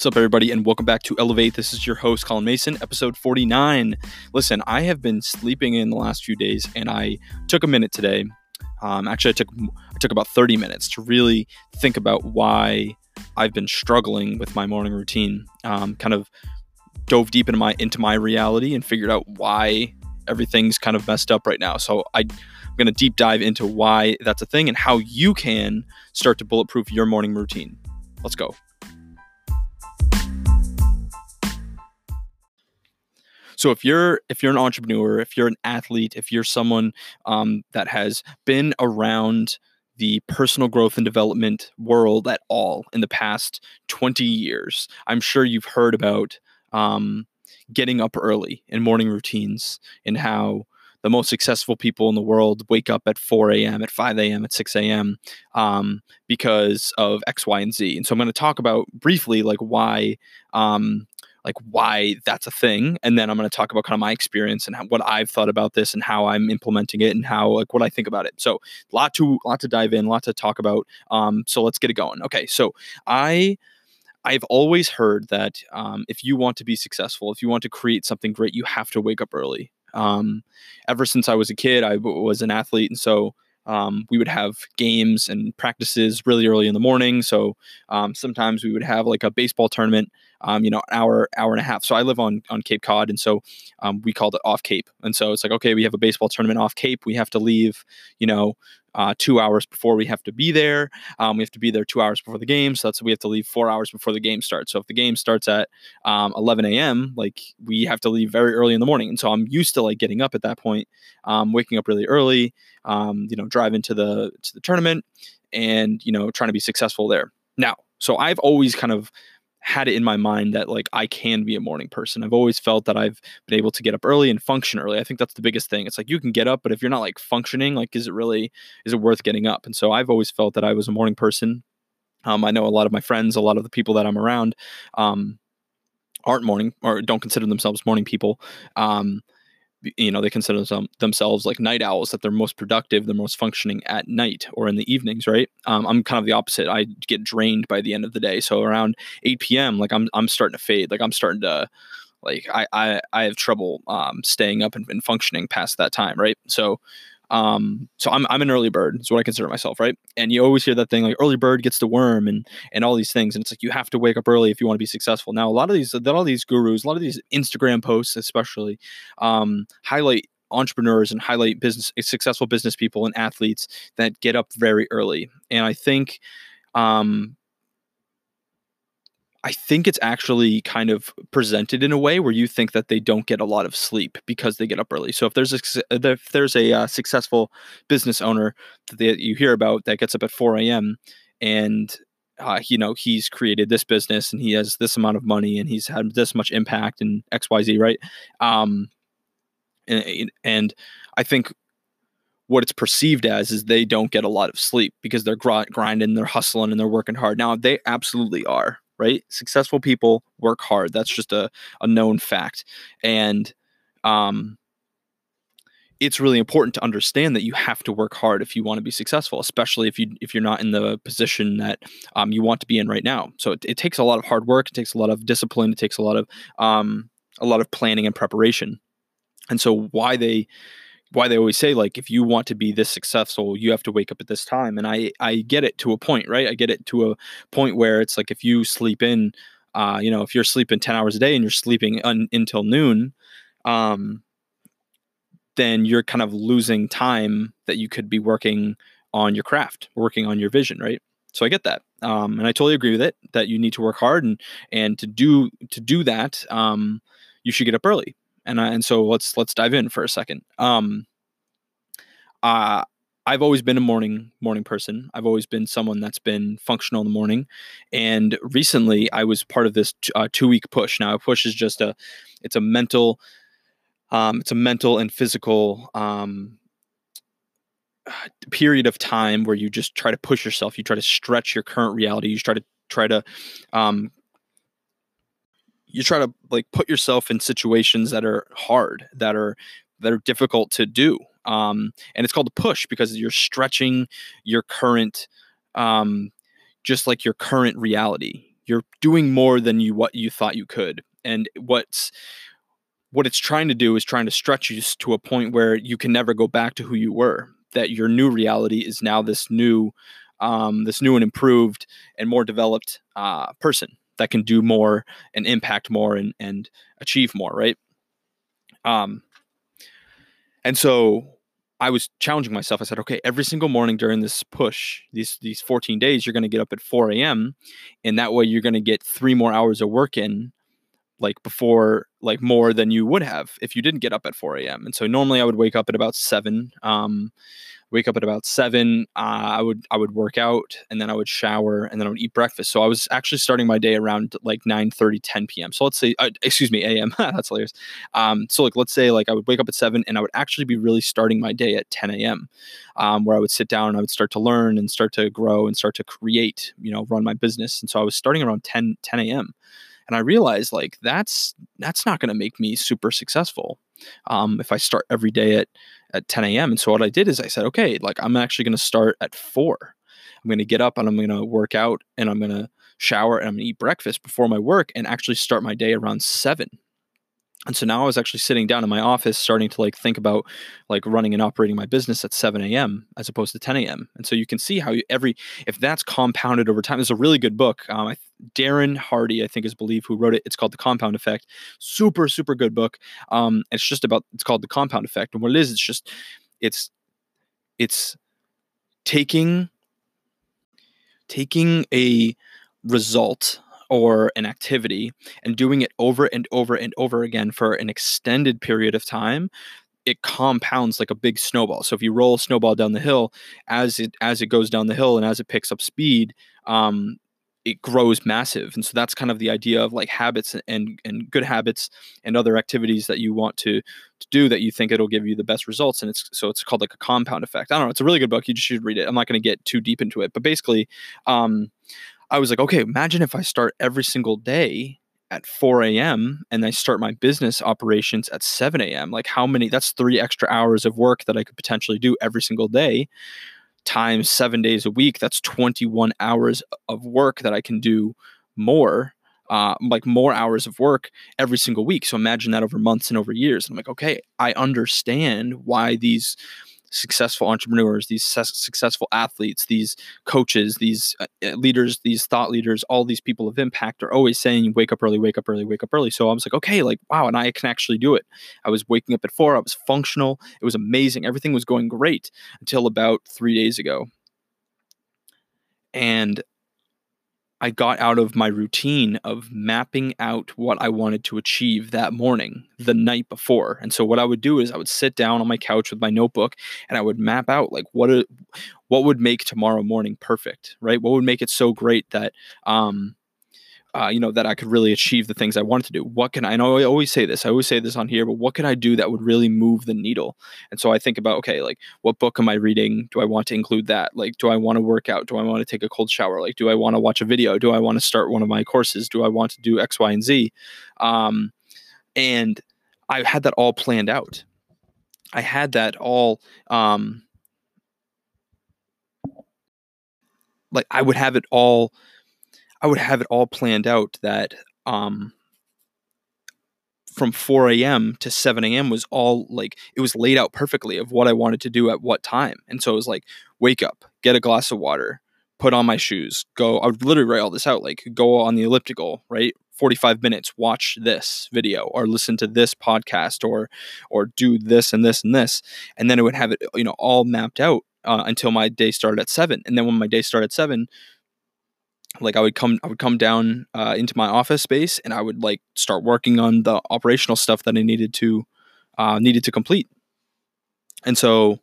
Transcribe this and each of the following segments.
What's up, everybody, and welcome back to Elevate. This is your host, Colin Mason, episode 49. Listen, I have been sleeping in the last few days, and I took a minute today. Um, actually, I took I took about 30 minutes to really think about why I've been struggling with my morning routine. Um, kind of dove deep into my into my reality and figured out why everything's kind of messed up right now. So I, I'm going to deep dive into why that's a thing and how you can start to bulletproof your morning routine. Let's go. So if you're if you're an entrepreneur, if you're an athlete, if you're someone um, that has been around the personal growth and development world at all in the past 20 years, I'm sure you've heard about um, getting up early in morning routines and how the most successful people in the world wake up at 4 a.m., at 5 a.m., at 6 a.m. Um, because of X, Y, and Z. And so I'm going to talk about briefly like why um, like why that's a thing and then i'm going to talk about kind of my experience and how, what i've thought about this and how i'm implementing it and how like what i think about it so lot to lot to dive in lot to talk about um, so let's get it going okay so i I've always heard that um, if you want to be successful, if you want to create something great, you have to wake up early. Um, ever since I was a kid, I w- was an athlete, and so um, we would have games and practices really early in the morning. So um, sometimes we would have like a baseball tournament um, you know, an hour, hour and a half. So I live on on Cape Cod, and so um, we called it off Cape. And so it's like, okay, we have a baseball tournament off Cape. We have to leave, you know, uh, two hours before we have to be there. Um, we have to be there two hours before the game. So that's we have to leave four hours before the game starts. So if the game starts at um, 11 a.m., like we have to leave very early in the morning. And so I'm used to like getting up at that point, um, waking up really early, um, you know, driving to the to the tournament, and you know, trying to be successful there. Now, so I've always kind of had it in my mind that like I can be a morning person. I've always felt that I've been able to get up early and function early. I think that's the biggest thing. It's like you can get up, but if you're not like functioning, like is it really is it worth getting up? And so I've always felt that I was a morning person. Um, I know a lot of my friends, a lot of the people that I'm around, um, aren't morning or don't consider themselves morning people. Um, you know they consider them, themselves like night owls that they're most productive they're most functioning at night or in the evenings right? Um, i'm kind of the opposite. I get drained by the end of the day. So around 8 p.m like i'm, I'm starting to fade. Like i'm starting to like i i, I have trouble um, staying up and, and functioning past that time right? So um, so I'm I'm an early bird. Is what I consider myself, right? And you always hear that thing like early bird gets the worm and and all these things. And it's like you have to wake up early if you want to be successful. Now a lot of these a lot of these gurus, a lot of these Instagram posts, especially, um, highlight entrepreneurs and highlight business successful business people and athletes that get up very early. And I think um, I think it's actually kind of presented in a way where you think that they don't get a lot of sleep because they get up early. So if there's a if there's a uh, successful business owner that you hear about that gets up at 4 a.m. and uh, you know he's created this business and he has this amount of money and he's had this much impact and X Y Z right, um, and, and I think what it's perceived as is they don't get a lot of sleep because they're grinding, they're hustling, and they're working hard. Now they absolutely are, right? Successful people work hard. That's just a, a known fact. And um, it's really important to understand that you have to work hard if you want to be successful, especially if you if you're not in the position that um, you want to be in right now. So it, it, takes a lot of hard work. It takes a lot of discipline. It takes a lot of um, a lot of planning and preparation. And so why they why they always say like if you want to be this successful you have to wake up at this time. And i i get it to a point right? I get it to a point where it's like if you sleep in uh you know if you're sleeping 10 hours a day and you're sleeping un- until noon um then you're kind of losing time that you could be working on your craft working on your vision right? So i get that um and i totally agree with it that you need to work hard and and to do to do that um you should get up early and I, and so let's let's dive in for a second. Um, uh, I've always been a morning morning person. I've always been someone that's been functional in the morning, and recently I was part of this t- uh, two week push. Now a push is just a it's a mental um, it's a mental and physical um, period of time where you just try to push yourself. You try to stretch your current reality. You try to try to um, you try to like put yourself in situations that are hard, that are that are difficult to do. Um, and it's called a push because you're stretching your current, um, just like your current reality. you're doing more than you what you thought you could and what's what it's trying to do is trying to stretch you to a point where you can never go back to who you were that your new reality is now this new um, this new and improved and more developed uh, person that can do more and impact more and, and achieve more right um, and so I was challenging myself. I said, okay, every single morning during this push, these these 14 days, you're going to get up at 4 a.m. and that way you're going to get three more hours of work in, like before, like more than you would have if you didn't get up at 4 a.m. And so normally I would wake up at about seven. Um, wake up at about seven. Uh, I would I would work out and then I would shower and then I would eat breakfast. So I was actually starting my day around like 9 30, 10 p.m. So let's say, uh, excuse me, a.m. That's hilarious. Um, so like let's say like I would wake up at seven and I would actually be really starting my day at 10 a.m. Um, where I would sit down and I would start to learn and start to grow and start to create, you know, run my business. And so I was starting around 10 10 a.m. And I realized like that's that's not going to make me super successful um, if I start every day at at 10 a.m. And so what I did is I said, okay, like I'm actually going to start at four. I'm going to get up and I'm going to work out and I'm going to shower and I'm going to eat breakfast before my work and actually start my day around seven. And so now I was actually sitting down in my office, starting to like think about like running and operating my business at 7 a.m. as opposed to 10 a.m. And so you can see how you, every if that's compounded over time. It's a really good book. Um, Darren Hardy, I think, is believe who wrote it. It's called The Compound Effect. Super, super good book. Um, it's just about it's called The Compound Effect, and what it is, it's just it's it's taking taking a result or an activity and doing it over and over and over again for an extended period of time it compounds like a big snowball. So if you roll a snowball down the hill as it as it goes down the hill and as it picks up speed um, it grows massive. And so that's kind of the idea of like habits and and good habits and other activities that you want to, to do that you think it'll give you the best results. And it's so it's called like a compound effect. I don't know it's a really good book. You should read it. I'm not going to get too deep into it. But basically um I was like, okay, imagine if I start every single day at 4 a.m. and I start my business operations at 7 a.m. Like, how many? That's three extra hours of work that I could potentially do every single day times seven days a week. That's 21 hours of work that I can do more. Uh, like more hours of work every single week. So imagine that over months and over years. And I'm like, okay, I understand why these successful entrepreneurs, these successful athletes, these coaches, these uh, uh, leaders, these thought leaders, all these people of impact are always saying, wake up early, wake up early, wake up early. So I was like, okay, like, wow, and I can actually do it. I was waking up at four, I was functional, it was amazing. Everything was going great until about three days ago. And I got out of my routine of mapping out what I wanted to achieve that morning, the night before. And so what I would do is I would sit down on my couch with my notebook and I would map out like what a, what would make tomorrow morning perfect, right? What would make it so great that um uh, you know, that I could really achieve the things I wanted to do. What can I, know I always say this, I always say this on here, but what can I do that would really move the needle? And so I think about, okay, like what book am I reading? Do I want to include that? Like, do I want to work out? Do I want to take a cold shower? Like, do I want to watch a video? Do I want to start one of my courses? Do I want to do X, Y, and Z? Um, and I had that all planned out. I had that all, um, like I would have it all I would have it all planned out that um, from 4 a.m. to 7 a.m. was all like it was laid out perfectly of what I wanted to do at what time. And so it was like, wake up, get a glass of water, put on my shoes, go. I would literally write all this out, like go on the elliptical, right? 45 minutes, watch this video or listen to this podcast or or do this and this and this. And then it would have it, you know, all mapped out uh, until my day started at seven. And then when my day started at seven, like I would come I would come down uh, into my office space and I would like start working on the operational stuff that I needed to uh, needed to complete. And so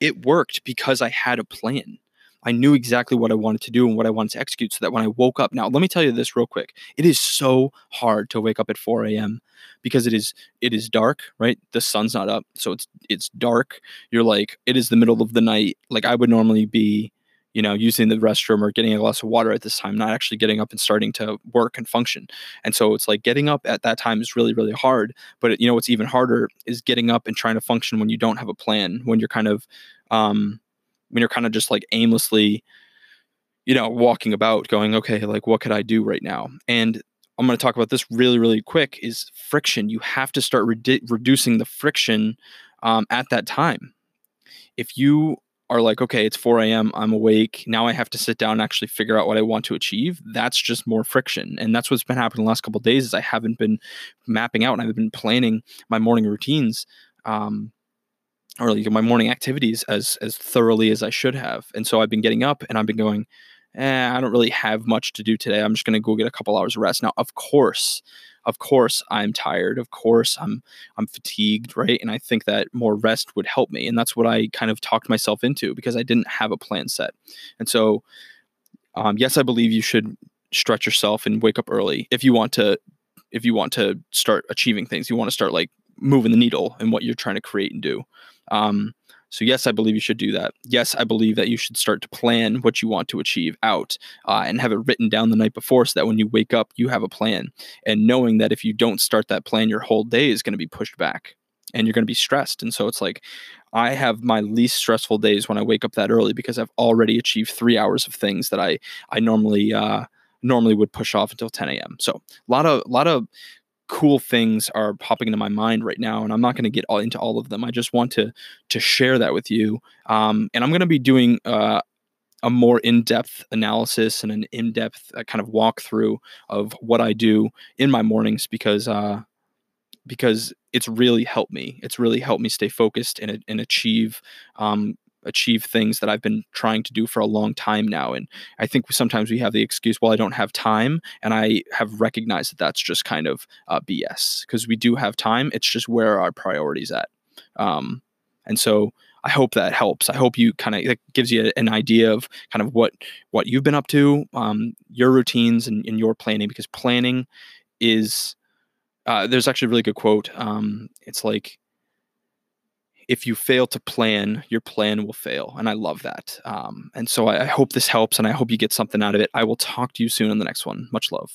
it worked because I had a plan. I knew exactly what I wanted to do and what I wanted to execute so that when I woke up, now let me tell you this real quick. It is so hard to wake up at 4 a.m. because it is it is dark, right? The sun's not up. So it's it's dark. You're like, it is the middle of the night. Like I would normally be, you know, using the restroom or getting a glass of water at this time, not actually getting up and starting to work and function. And so it's like getting up at that time is really, really hard. But it, you know what's even harder is getting up and trying to function when you don't have a plan, when you're kind of um when you're kind of just like aimlessly you know walking about going okay like what could i do right now and i'm going to talk about this really really quick is friction you have to start redu- reducing the friction um, at that time if you are like, okay, it's 4 a.m., I'm awake. Now I have to sit down and actually figure out what I want to achieve. That's just more friction. And that's what's been happening the last couple days is I haven't been mapping out and I've been planning my morning routines. Um, or like my morning activities as as thoroughly as I should have. And so I've been getting up and I've been going, eh, I don't really have much to do today. I'm just going to go get a couple hours of rest. Now, of course, of course i'm tired of course i'm i'm fatigued right and i think that more rest would help me and that's what i kind of talked myself into because i didn't have a plan set and so um, yes i believe you should stretch yourself and wake up early if you want to if you want to start achieving things you want to start like moving the needle in what you're trying to create and do um, so, yes, I believe you should do that. Yes, I believe that you should start to plan what you want to achieve out uh, and have it written down the night before so that when you wake up, you have a plan. And knowing that if you don't start that plan, your whole day is going to be pushed back and you're going to be stressed. And so it's like, I have my least stressful days when I wake up that early because I've already achieved three hours of things that I I normally uh, normally would push off until 10 a.m. So a lot of a lot of cool things are popping into my mind right now and i'm not going to get all into all of them. I just want to to share that with you um, and i'm going to be doing uh, a more in-depth analysis and an in-depth uh, kind of walkthrough of what i do in my mornings because uh, because it's really helped me. It's really helped me stay focused and, and achieve um, achieve things that I've been trying to do for a long time now. And I think sometimes we have the excuse, well, I don't have time. And I have recognized that that's just kind of uh, BS because we do have time. It's just where our priorities at. Um, and so I hope that helps. I hope you kind of gives you an idea of kind of what what you've been up to, um, your routines and, and, your planning, because planning is. Uh, there's actually a really good quote. Um, it's like if you fail to plan, your plan will fail. And I love that. Um, and so I, I hope this helps and I hope you get something out of it. I will talk to you soon on the next one. Much love.